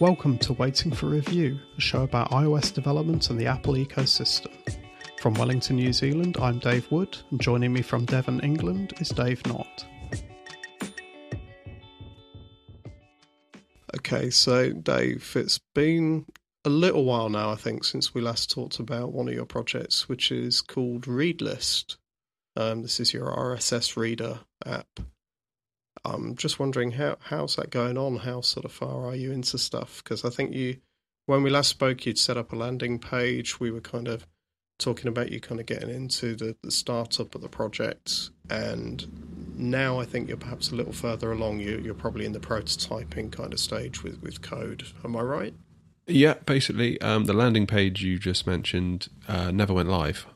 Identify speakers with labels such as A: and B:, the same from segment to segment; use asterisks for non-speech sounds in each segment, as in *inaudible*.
A: Welcome to Waiting for Review, a show about iOS development and the Apple ecosystem. From Wellington, New Zealand, I'm Dave Wood, and joining me from Devon, England is Dave Nott. Okay, so Dave, it's been a little while now, I think, since we last talked about one of your projects, which is called Readlist. Um, this is your RSS reader app. I'm just wondering how how's that going on? How sort of far are you into stuff? Because I think you, when we last spoke, you'd set up a landing page. We were kind of talking about you kind of getting into the, the startup of the project, and now I think you're perhaps a little further along. You, you're probably in the prototyping kind of stage with with code. Am I right?
B: Yeah, basically, um, the landing page you just mentioned uh, never went live.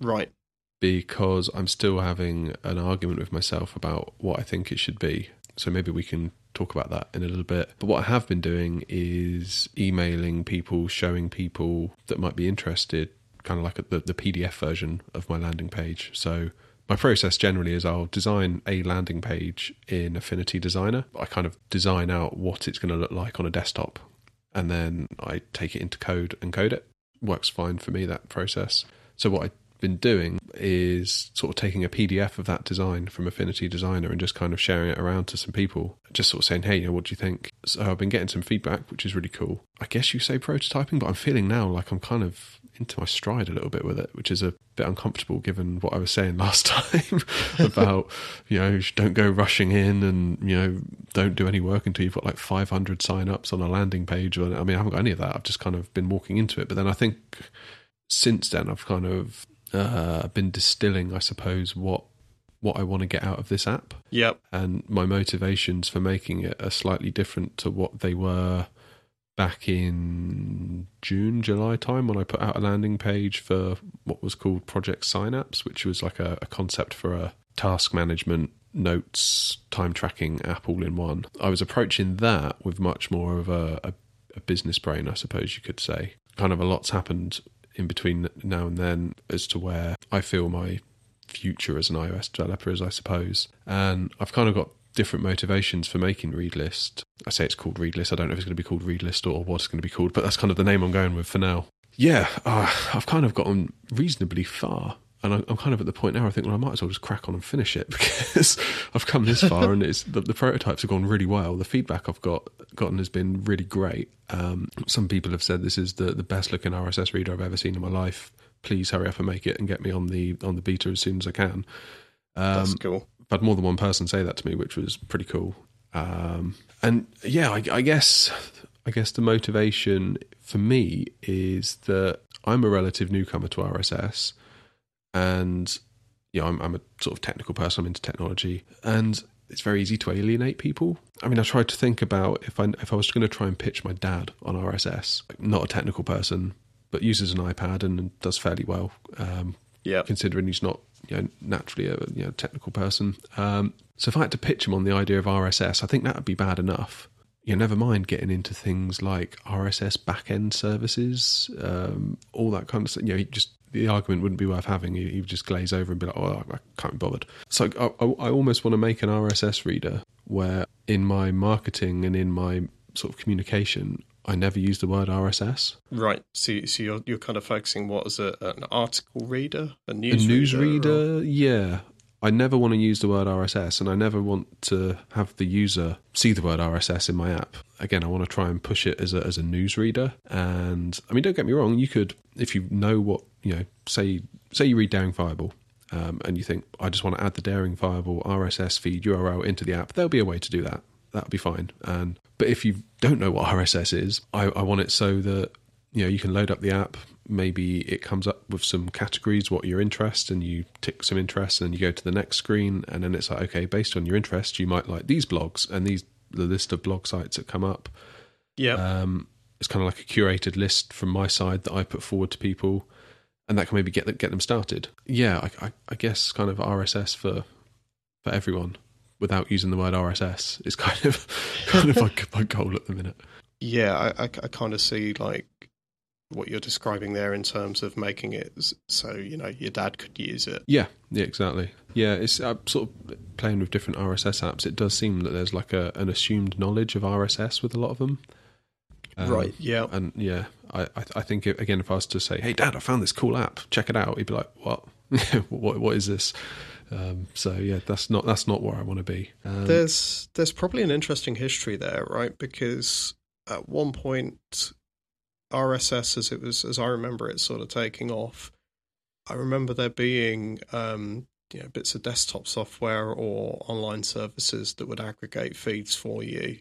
A: Right
B: because I'm still having an argument with myself about what I think it should be. So maybe we can talk about that in a little bit. But what I have been doing is emailing people, showing people that might be interested, kind of like the, the PDF version of my landing page. So my process generally is I'll design a landing page in Affinity Designer. I kind of design out what it's going to look like on a desktop and then I take it into code and code it. Works fine for me, that process. So what I been doing is sort of taking a PDF of that design from Affinity Designer and just kind of sharing it around to some people, just sort of saying, hey, you know, what do you think? So I've been getting some feedback, which is really cool. I guess you say prototyping, but I'm feeling now like I'm kind of into my stride a little bit with it, which is a bit uncomfortable given what I was saying *laughs* last time *laughs* about, you know, don't go rushing in and, you know, don't do any work until you've got like 500 sign-ups on a landing page. I mean, I haven't got any of that. I've just kind of been walking into it. But then I think since then I've kind of uh, been distilling, I suppose, what what I want to get out of this app.
A: Yep.
B: And my motivations for making it are slightly different to what they were back in June, July time when I put out a landing page for what was called Project Synapse, which was like a, a concept for a task management notes time tracking app all in one. I was approaching that with much more of a, a, a business brain, I suppose you could say. Kind of a lot's happened in between now and then as to where I feel my future as an iOS developer is, I suppose. And I've kind of got different motivations for making Readlist. I say it's called Readlist. I don't know if it's going to be called Readlist or what it's going to be called, but that's kind of the name I'm going with for now. Yeah, uh, I've kind of gotten reasonably far and I'm kind of at the point now. I think, well, I might as well just crack on and finish it *laughs* because I've come this far, and it's the, the, prototypes have gone really well. The feedback I've got gotten has been really great. Um, some people have said this is the the best looking RSS reader I've ever seen in my life. Please hurry up and make it and get me on the on the beta as soon as I can.
A: Um, That's cool.
B: I've had more than one person say that to me, which was pretty cool. Um, and yeah, I, I guess I guess the motivation for me is that I'm a relative newcomer to RSS and you know, I'm, I'm a sort of technical person. I'm into technology, and it's very easy to alienate people. I mean, I tried to think about if I if I was going to try and pitch my dad on RSS, not a technical person, but uses an iPad and does fairly well. Um,
A: yeah,
B: considering he's not you know, naturally a you know, technical person. Um, so if I had to pitch him on the idea of RSS, I think that would be bad enough. You know, never mind getting into things like RSS backend services, um, all that kind of stuff. You know, just the argument wouldn't be worth having. You, you would just glaze over and be like, oh, I can't be bothered. So I, I, I almost want to make an RSS reader where in my marketing and in my sort of communication, I never use the word RSS.
A: Right. So, so you're you're kind of focusing what is it? An article reader, a news
B: a news
A: reader.
B: reader yeah. I never want to use the word RSS, and I never want to have the user see the word RSS in my app. Again, I want to try and push it as a as a news reader. And I mean, don't get me wrong. You could, if you know what you know, say say you read Daring Fireball, um, and you think I just want to add the Daring Fireball RSS feed URL into the app. There'll be a way to do that. That'll be fine. And but if you don't know what RSS is, I, I want it so that you know you can load up the app maybe it comes up with some categories what your interest and you tick some interest and you go to the next screen and then it's like okay based on your interest you might like these blogs and these the list of blog sites that come up.
A: Yeah.
B: Um, it's kind of like a curated list from my side that i put forward to people and that can maybe get them, get them started. Yeah I, I, I guess kind of rss for for everyone without using the word rss is kind of *laughs* kind of my, my goal at the minute.
A: Yeah I, I, I kind of see like what you're describing there in terms of making it so you know your dad could use it.
B: Yeah, yeah, exactly. Yeah, it's uh, sort of playing with different RSS apps. It does seem that there's like a an assumed knowledge of RSS with a lot of them. Um,
A: right. Yeah.
B: And yeah, I, I, I think it, again, if I was to say, "Hey, Dad, I found this cool app. Check it out," he'd be like, "What? *laughs* what? What is this?" Um, so yeah, that's not that's not where I want to be. Um,
A: there's there's probably an interesting history there, right? Because at one point, RSS, as it was as I remember it, sort of taking off. I remember there being um, you know bits of desktop software or online services that would aggregate feeds for you,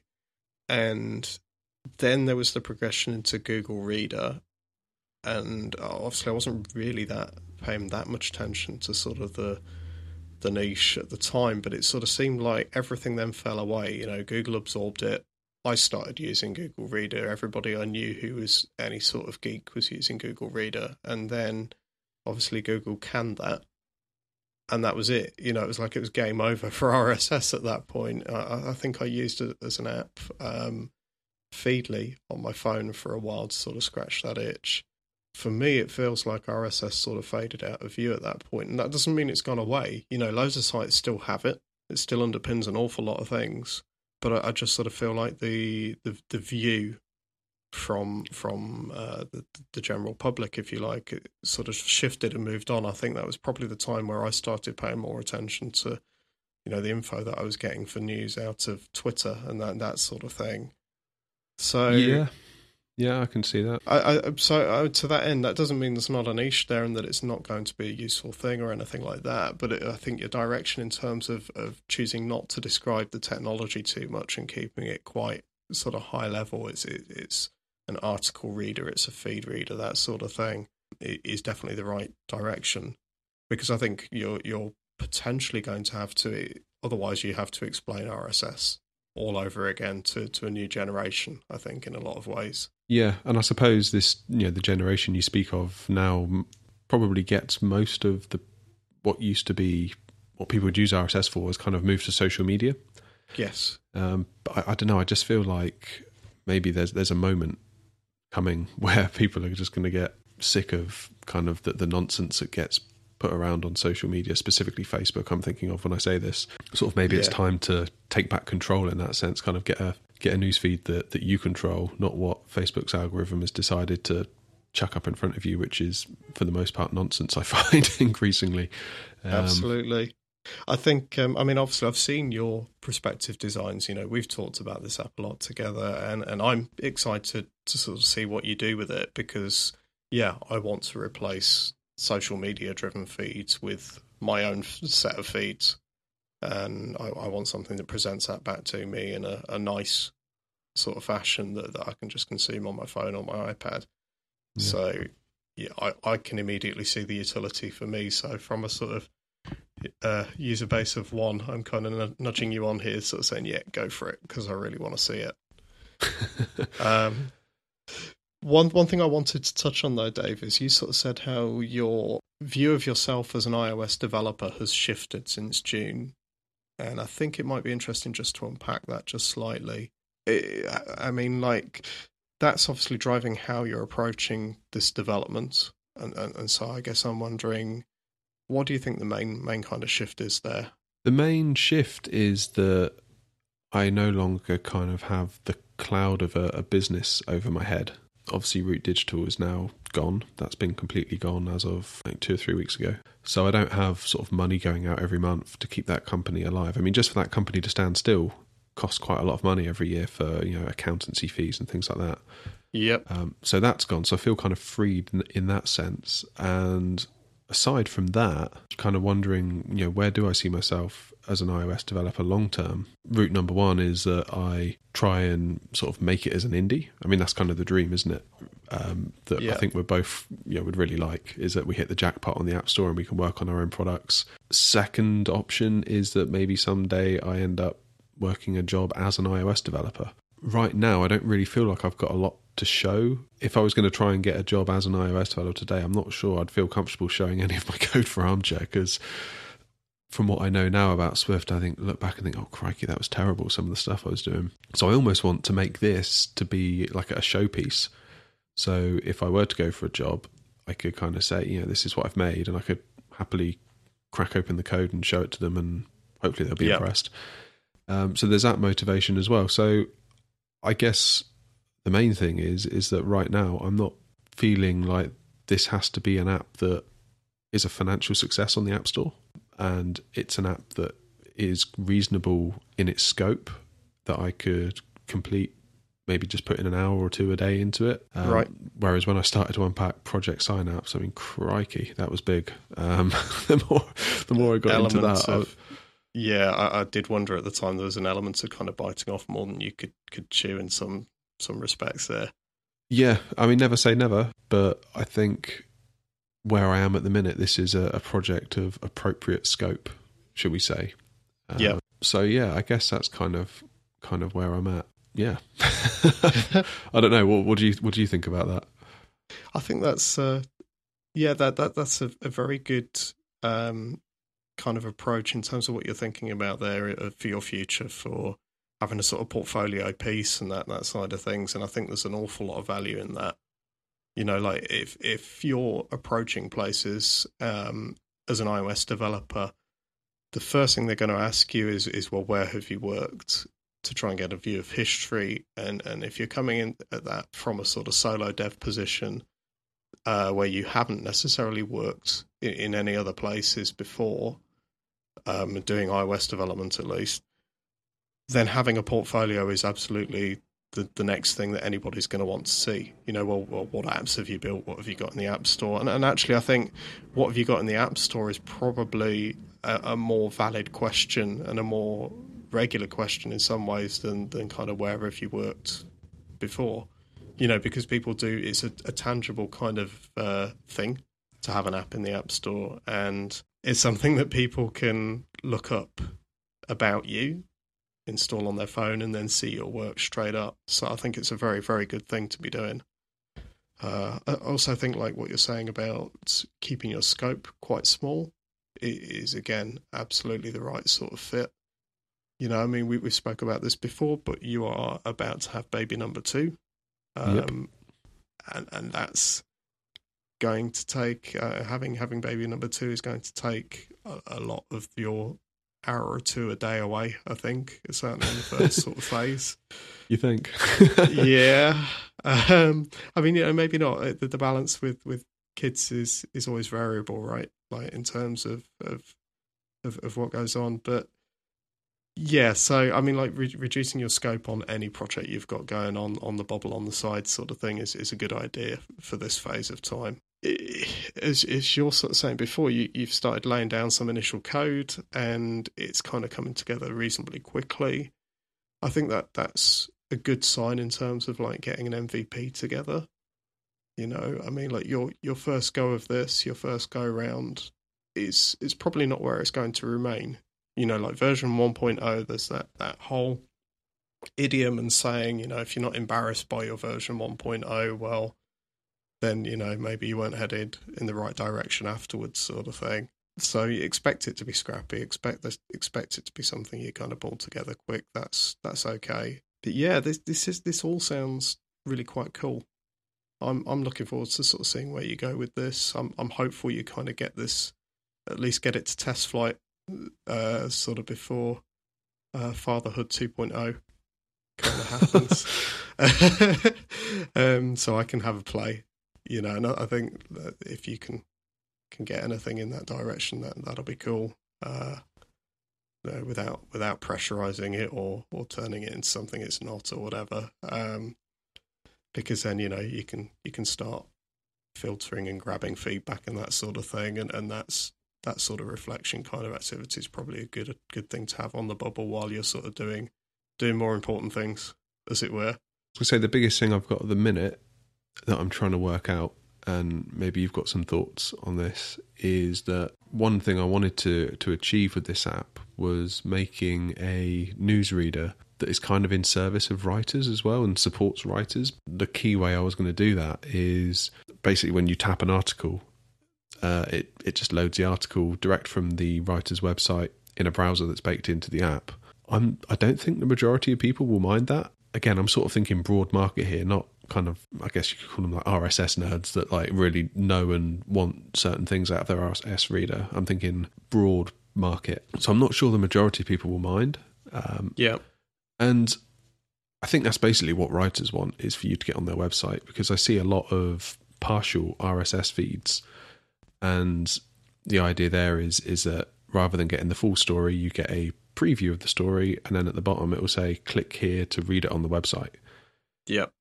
A: and then there was the progression into Google Reader, and obviously I wasn't really that paying that much attention to sort of the the niche at the time, but it sort of seemed like everything then fell away. You know, Google absorbed it. I started using Google Reader. Everybody I knew who was any sort of geek was using Google Reader, and then obviously Google canned that, and that was it. You know, it was like it was game over *laughs* for RSS at that point. I, I think I used it as an app, um, Feedly, on my phone for a while to sort of scratch that itch for me, it feels like RSS sort of faded out of view at that point, and that doesn't mean it's gone away. You know, loads of sites still have it. It still underpins an awful lot of things, but I, I just sort of feel like the the, the view from from uh, the, the general public, if you like, sort of shifted and moved on. I think that was probably the time where I started paying more attention to, you know, the info that I was getting for news out of Twitter and that that sort of thing. So
B: yeah, yeah, I can see that.
A: I, I so uh, to that end, that doesn't mean there's not a niche there and that it's not going to be a useful thing or anything like that. But it, I think your direction in terms of of choosing not to describe the technology too much and keeping it quite sort of high level, it's it, it's an article reader, it's a feed reader, that sort of thing, is definitely the right direction. Because I think you're you're potentially going to have to, otherwise you have to explain RSS all over again to to a new generation. I think in a lot of ways.
B: Yeah, and I suppose this, you know, the generation you speak of now probably gets most of the what used to be what people would use RSS for has kind of moved to social media.
A: Yes,
B: um, but I, I don't know. I just feel like maybe there's there's a moment coming *laughs* where people are just going to get sick of kind of the, the nonsense that gets put around on social media, specifically Facebook. I'm thinking of when I say this. Sort of maybe yeah. it's time to take back control in that sense. Kind of get a get a newsfeed that that you control, not what Facebook's algorithm has decided to chuck up in front of you, which is for the most part nonsense. I *laughs* find increasingly.
A: Um, Absolutely. I think, um, I mean, obviously, I've seen your prospective designs. You know, we've talked about this app a lot together, and, and I'm excited to sort of see what you do with it because, yeah, I want to replace social media driven feeds with my own set of feeds and I, I, want something that presents that back to me in a, a nice sort of fashion that, that, I can just consume on my phone or my iPad. Yeah. So yeah, I, I can immediately see the utility for me. So from a sort of uh, user base of one, I'm kind of nudging you on here, sort of saying, yeah, go for it because I really want to see it. *laughs* um, one one thing I wanted to touch on though, Dave, is you sort of said how your view of yourself as an iOS developer has shifted since June. And I think it might be interesting just to unpack that just slightly. I mean, like, that's obviously driving how you're approaching this development. And, and, and so I guess I'm wondering, what do you think the main main kind of shift is there?
B: The main shift is that I no longer kind of have the cloud of a, a business over my head. Obviously, Root Digital is now gone. That's been completely gone as of like two or three weeks ago. So I don't have sort of money going out every month to keep that company alive. I mean, just for that company to stand still costs quite a lot of money every year for you know accountancy fees and things like that.
A: Yep.
B: Um, so that's gone. So I feel kind of freed in, in that sense. And aside from that, kind of wondering, you know, where do I see myself as an iOS developer long term? Route number one is that I try and sort of make it as an indie. I mean, that's kind of the dream, isn't it? Um, that yeah. I think we're both, you know, would really like is that we hit the jackpot on the App Store and we can work on our own products. Second option is that maybe someday I end up working a job as an iOS developer. Right now, I don't really feel like I've got a lot to show. If I was going to try and get a job as an iOS developer today, I'm not sure I'd feel comfortable showing *laughs* any of my code for Armchair because from what I know now about Swift, I think look back and think, oh crikey, that was terrible. Some of the stuff I was doing. So I almost want to make this to be like a showpiece. So if I were to go for a job, I could kind of say, you know, this is what I've made, and I could happily crack open the code and show it to them, and hopefully they'll be yep. impressed. Um, so there's that motivation as well. So I guess the main thing is is that right now I'm not feeling like this has to be an app that is a financial success on the App Store, and it's an app that is reasonable in its scope that I could complete. Maybe just put in an hour or two a day into it. Um,
A: Right.
B: Whereas when I started to unpack Project Synapse, I mean, crikey, that was big. Um, *laughs* the more the more I got into
A: Elements
B: that, I-
A: of- Yeah, I, I did wonder at the time there was an element of kind of biting off more than you could could chew in some some respects there.
B: Yeah, I mean, never say never, but I think where I am at the minute, this is a, a project of appropriate scope, should we say? Uh,
A: Yeah.
B: So yeah, I guess that's kind of kind of where I'm at. Yeah. *laughs* *laughs* I don't know. What, what do you what do you think about that?
A: I think that's uh, yeah that that that's a, a very good um, kind of approach in terms of what you're thinking about there uh, for your future for having a sort of portfolio piece and that that side of things. And I think there's an awful lot of value in that. You know, like if if you're approaching places um, as an iOS developer, the first thing they're going to ask you is is well, where have you worked? to try and get a view of history and and if you're coming in at that from a sort of solo dev position uh, where you haven't necessarily worked in, in any other places before, um, doing iOS development at least, then having a portfolio is absolutely the, the next thing that anybody's going to want to see. You know, well, well, what apps have you built? What have you got in the App Store? And, and actually, I think what have you got in the App Store is probably a, a more valid question and a more regular question in some ways than, than kind of where have you worked before you know, because people do, it's a, a tangible kind of uh, thing to have an app in the App Store, and it's something that people can look up about you, install on their phone, and then see your work straight up. So I think it's a very, very good thing to be doing. Uh, I also think, like what you're saying about keeping your scope quite small, is again absolutely the right sort of fit. You know, I mean, we we spoke about this before, but you are about to have baby number two um,
B: Yep.
A: and and that's going to take uh, having having baby number two is going to take a, a lot of your hour or two a day away. I think certainly in the first sort of phase. *laughs*
B: You think? *laughs*
A: yeah, um, I mean, you know, maybe not. The, the balance with with kids is is always variable, right? Like in terms of of of, of what goes on, but. Yeah, so I mean, like re- reducing your scope on any project you've got going on on the bubble on the side, sort of thing, is, is a good idea for this phase of time. As, as you're sort of saying before, you, you've started laying down some initial code, and it's kind of coming together reasonably quickly. I think that that's a good sign in terms of like getting an MVP together. You know, I mean, like your your first go of this, your first go round, is is probably not where it's going to remain you know, like version 1.0, there's that, that whole idiom and saying, you know, if you're not embarrassed by your version 1.0, well, then, you know, maybe you weren't headed in the right direction afterwards, sort of thing. So you expect it to be scrappy, expect this, expect it to be something you kind of pull together quick. That's that's okay. But yeah, this this is this all sounds really quite cool. I'm I'm looking forward to sort of seeing where you go with this. I'm I'm hopeful you kind of get this, at least get it to TestFlight uh, sort of before uh, Fatherhood 2.0 kind of happens. *laughs* *laughs* um, so I can have a play, you know. And I think if you can can get anything in that direction, that that'll be cool. Uh, you know, without without pressurizing it or or turning it into something it's not or whatever. Um, because then you know you can you can start filtering and grabbing feedback and that sort of thing, and and that's that sort of reflection kind of activity is probably a good a good thing to have on the bubble while you're sort of doing doing more important things, as it were.
B: I say the biggest thing I've got at the minute that I'm trying to work out, and maybe you've got some thoughts on this, is that one thing I wanted to to achieve with this app was making a newsreader that is kind of in service of writers as well and supports writers. The key way I was going to do that is basically when you tap an article, uh, it it just loads the article direct from the writer's website in a browser that's baked into the app. I'm I don't think the majority of people will mind that. Again, I'm sort of thinking broad market here, not kind of I guess you could call them like RSS nerds that like really know and want certain things out of their RSS reader. I'm thinking broad market, so I'm not sure the majority of people will mind. Um,
A: Yeah,
B: and I think that's basically what writers want is for you to get on their website because I see a lot of partial RSS feeds, and the idea there is is that rather than getting the full story, you get a preview of the story, and then at the bottom it will say click here to read it on the website.
A: Yep.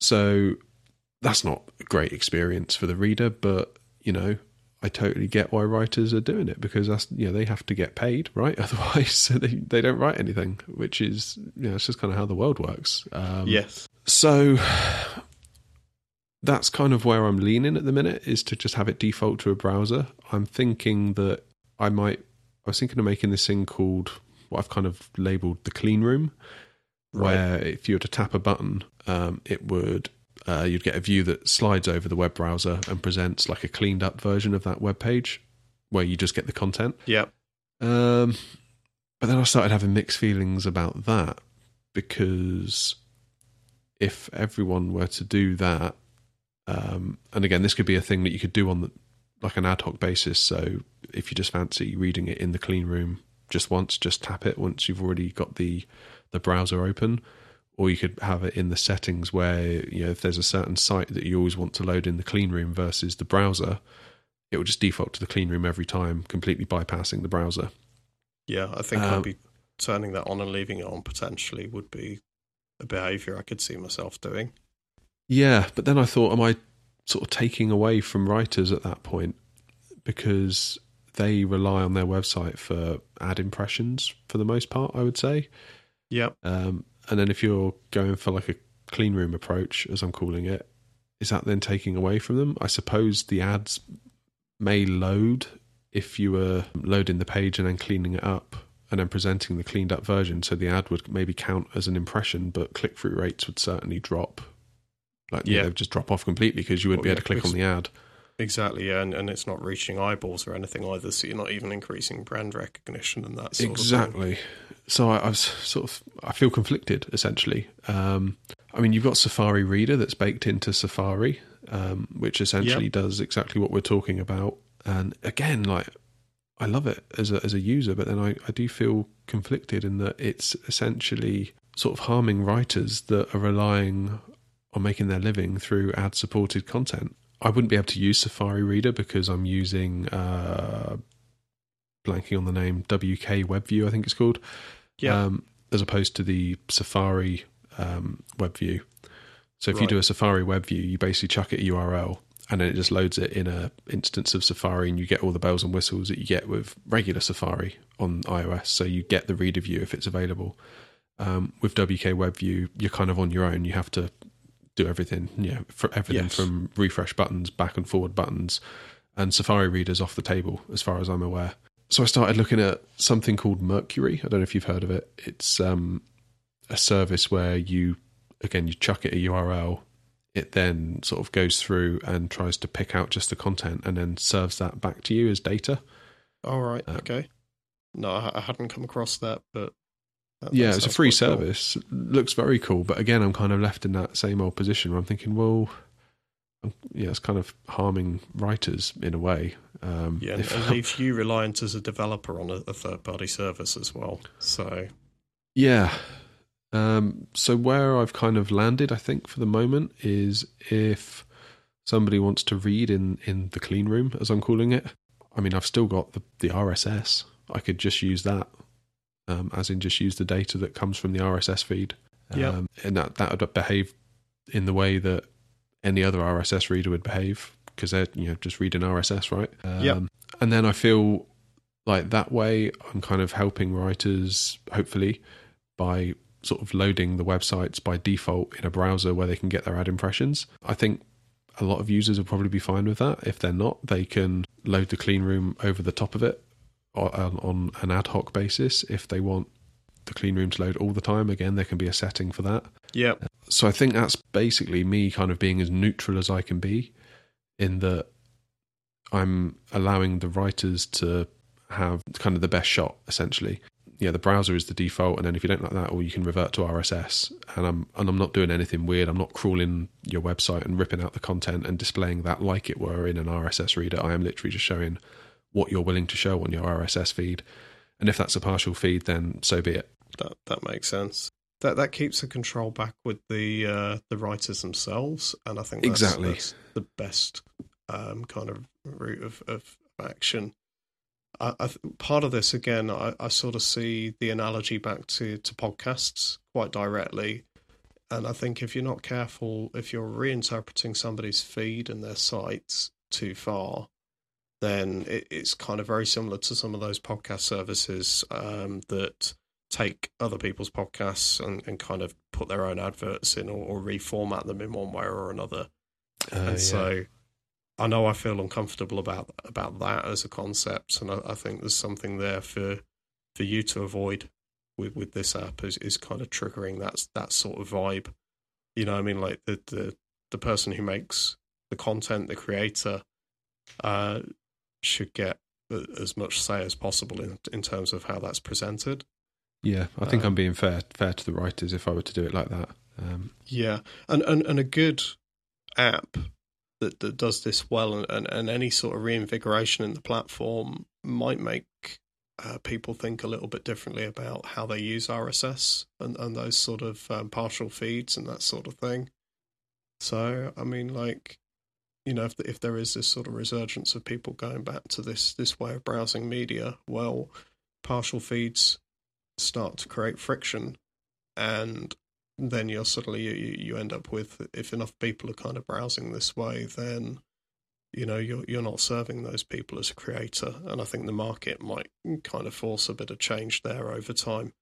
B: So that's not a great experience for the reader, but you know, I totally get why writers are doing it because that's you know they have to get paid, right? *laughs* Otherwise, *laughs* they they don't write anything, which is you know it's just kind of how the world works. Um,
A: yes.
B: So *sighs* that's kind of where I'm leaning at the minute is to just have it default to a browser. I'm thinking that I might. I was thinking of making this thing called what I've kind of labeled the clean room,
A: Right.
B: where if you were to tap a button, um, it would uh, you'd get a view that slides over the web browser and presents like a cleaned up version of that web page, where you just get the content.
A: Yep.
B: Um, but then I started having mixed feelings about that because if everyone were to do that, um, and again, this could be a thing that you could do on the, like an ad hoc basis. So if you just fancy reading it in the clean room just once, just tap it once you've already got the the browser open, or you could have it in the settings where you know if there's a certain site that you always want to load in the clean room versus the browser, it will just default to the clean room every time, completely bypassing the browser.
A: Yeah, I think
B: Um,
A: maybe turning that on and leaving it on potentially would be a behaviour I could see myself doing.
B: Yeah, but then I thought, am I sort of taking away from writers at that point because they rely on their website for ad impressions for the most part? I would say.
A: Yep.
B: Um, and then if you're going for like a clean room approach, as I'm calling it, is that then taking away from them? I suppose the ads may load if you were loading the page and then cleaning it up and then presenting the cleaned up version. So the ad would maybe count as an impression, but click through rates would certainly drop. Like, yeah, they'd just drop off completely because you wouldn't
A: Well,
B: be able to
A: yeah,
B: click on the ad.
A: Exactly, yeah, and, and it's not reaching eyeballs or anything either, so you're not even increasing brand recognition and that sort of thing.
B: So I, I was sort of I feel conflicted essentially. Um, I mean, you've got Safari Reader that's baked into Safari, um, which essentially does exactly what we're talking about. And again, like I love it as a as a user, but then I, I do feel conflicted in that it's essentially sort of harming writers that are relying on making their living through ad supported content. I wouldn't be able to use Safari Reader because I'm using uh, blanking on the name WK WebView, I think it's called.
A: Yeah.
B: Um, as opposed to the Safari um, WebView. So if you do a Safari WebView, you basically chuck it a URL and then it just loads it in a instance of Safari, and you get all the bells and whistles that you get with regular Safari on iOS. So you get the reader view if it's available. Um, with WK WebView, you're kind of on your own. You have to do everything, yeah, for everything
A: Yes.
B: from refresh buttons, back and forward buttons, and Safari Reader's off the table as far as I'm aware. So I started looking at something called Mercury. I don't know if you've heard of it. It's um, a service where you, again, you chuck it a URL. It then sort of goes through and tries to pick out just the content and then serves that back to you as data.
A: All right,
B: Uh,
A: okay. No, I, hadn't come across that, but that- that
B: yeah, it's a free
A: quite cool.
B: service. Looks very cool, but again, I'm kind of left in that same old position where I'm thinking, well, yeah, it's kind of harming writers in a way. Um,
A: Yeah,
B: if-
A: and leaves you reliant as a developer on a, a third-party service as well. So,
B: Yeah. Um, so where I've kind of landed, I think, for the moment, is if somebody wants to read in in the clean room, as I'm calling it. I mean, I've still got the the RSS. I could just use that, um, as in just use the data that comes from the RSS feed.
A: Yeah.
B: Um, and that that would behave in the way that any other RSS reader would behave because they're you know just reading RSS, right? Um,
A: Yep.
B: And then I feel like that way I'm kind of helping writers, hopefully, by sort of loading the websites by default in a browser where they can get their ad impressions. I think a lot of users will probably be fine with that. If they're not, they can load the clean room over the top of it on, on an ad hoc basis. If they want the clean room to load all the time, again, there can be a setting for that.
A: yeah,
B: So I think that's basically me kind of being as neutral as I can be in that I'm allowing the writers to have kind of the best shot essentially. Yeah, the browser is the default, and then if you don't like that, or you can revert to RSS. And I'm and I'm not doing anything weird. I'm not crawling your website and ripping out the content and displaying that like it were in an RSS reader. I am literally just showing what you're willing to show on your RSS feed. And if that's a partial feed, then so be it.
A: that that makes sense. that that keeps the control back with the uh, the writers themselves, and I think that's,
B: Exactly.
A: that's the best um, kind of route of, of action. I, I, th- part of this again, I, I sort of see the analogy back to to podcasts quite directly, and I think if you're not careful, if you're reinterpreting somebody's feed and their sites too far, then it, it's kind of very similar to some of those podcast services um, that take other people's podcasts and, and kind of put their own adverts in or, or reformat them in one way or another.
B: Uh,
A: and
B: yeah.
A: so I know I feel uncomfortable about about that as a concept, and I, I think there's something there for for you to avoid with with this app is, is kind of triggering that that sort of vibe. You know, what I mean, like the the the person who makes the content, the creator, uh, should get as much say as possible in in terms of how that's presented.
B: yeah, I think
A: um,
B: I'm being fair fair to the writers if I were to do it like that. Um,
A: Yeah, and and, and a good app that, that does this well, and, and, and any sort of reinvigoration in the platform might make uh, people think a little bit differently about how they use RSS and, and those sort of um, partial feeds and that sort of thing. So, I mean, like, you know, if if there is this sort of resurgence of people going back to this this way of browsing media, well, partial feeds start to create friction, and then you're suddenly you, you end up with if enough people are kind of browsing this way, then you know you're you're not serving those people as a creator, and I think the market might kind of force a bit of change there over time.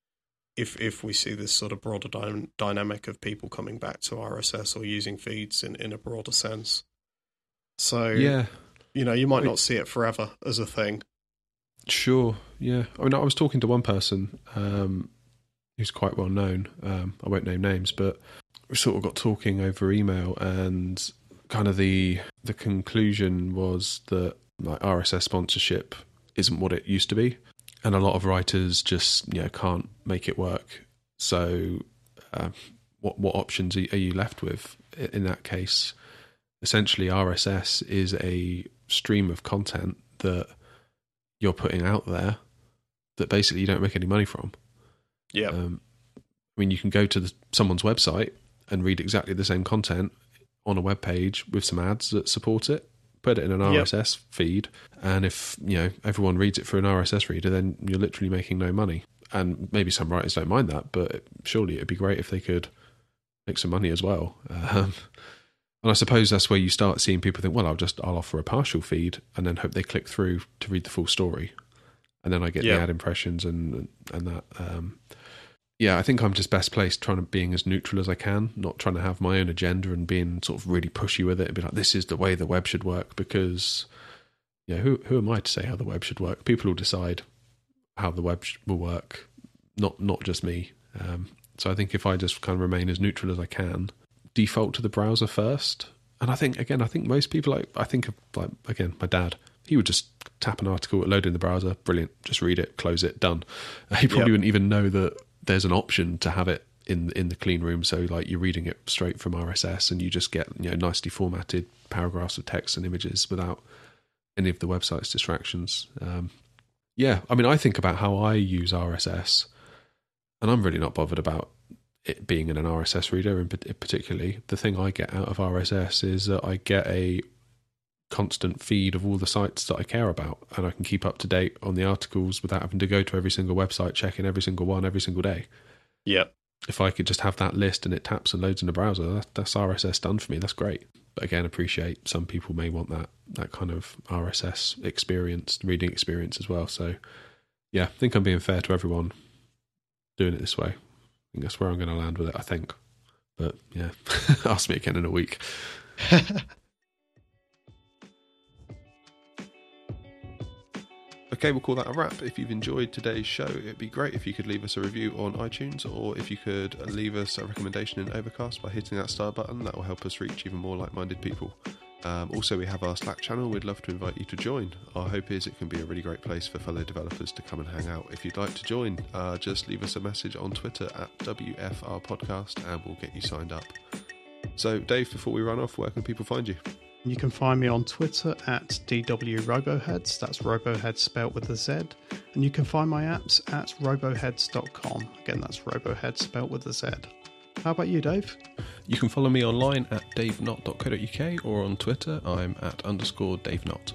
A: If if we see this sort of broader dy- dynamic of people coming back to RSS or using feeds in, in a broader sense, so
B: yeah,
A: you know you might not see it forever as a thing.
B: Sure. Yeah. I mean, I was talking to one person um, who's quite well known. Um, I won't name names, but we sort of got talking over email, and kind of the the conclusion was that like RSS sponsorship isn't what it used to be, and a lot of writers just you know can't make it work. So, uh, what what options are are you left with in that case? Essentially, RSS is a stream of content that you're putting out there that basically you don't make any money from.
A: Yeah,
B: Um, I mean, you can go to the, someone's website and read exactly the same content on a web page with some ads that support it. Put it in an
A: Yep.
B: RSS feed, and if you know everyone reads it for an RSS reader, then you're literally making no money. And maybe some writers don't mind that, but surely it'd be great if they could make some money as well. *laughs* Um, and I suppose that's where you start seeing people think, well, I'll just I'll offer a partial feed and then hope they click through to read the full story, and then I get
A: Yeah.
B: the ad impressions and and that. Um, yeah, I think I'm just best placed trying to being as neutral as I can, not trying to have my own agenda and being sort of really pushy with it and be like, this is the way the web should work because, yeah, who who am I to say how the web should work? People will decide how the web will work, not not just me. Um, so I think if I just kind of remain as neutral as I can, default to the browser first, and I think again, I think most people like I think of like again my dad. He would just tap an article, load in the browser, brilliant. Just read it, close it, done. *laughs* He probably
A: Yep.
B: wouldn't even know that there's an option to have it in in the clean room. So like you're reading it straight from RSS, and you just get you know nicely formatted paragraphs of text and images without any of the website's distractions. Um, yeah, I mean, I think about how I use RSS, and I'm really not bothered about it being in an RSS reader. In particularly, the thing I get out of RSS is that I get a constant feed of all the sites that I care about, and I can keep up to date on the articles without having to go to every single website, checking every single one every single day.
A: yeah,
B: If I could just have that list and it taps and loads in the browser, that, that's RSS done for me. That's great. But again, appreciate some people may want that that kind of RSS experience, reading experience as well. So, yeah, I think I'm being fair to everyone doing it this way. Think that's where I'm going to land with it. I think, but yeah, *laughs* ask me again in a week. *laughs* Okay, we'll call that a wrap. If you've enjoyed today's show, it'd be great if you could leave us a review on iTunes or if you could leave us a recommendation in Overcast by hitting that star button. That will help us reach even more like minded people. Um, also, we have our Slack channel. We'd love to invite you to join. Our hope is it can be a really great place for fellow developers to come and hang out. If you'd like to join, uh, just leave us a message on Twitter at WFR Podcast and we'll get you signed up. So, Dave, before we run off, where can people find you?
C: You can find me on Twitter at DW Roboheads. That's Robohead spelt with a Z. And you can find my apps at roboheads.com. Again, that's robohead spelt with a Z. How about you, Dave?
B: You can follow me online at davenott.co.uk or on Twitter, I'm at underscore davenott.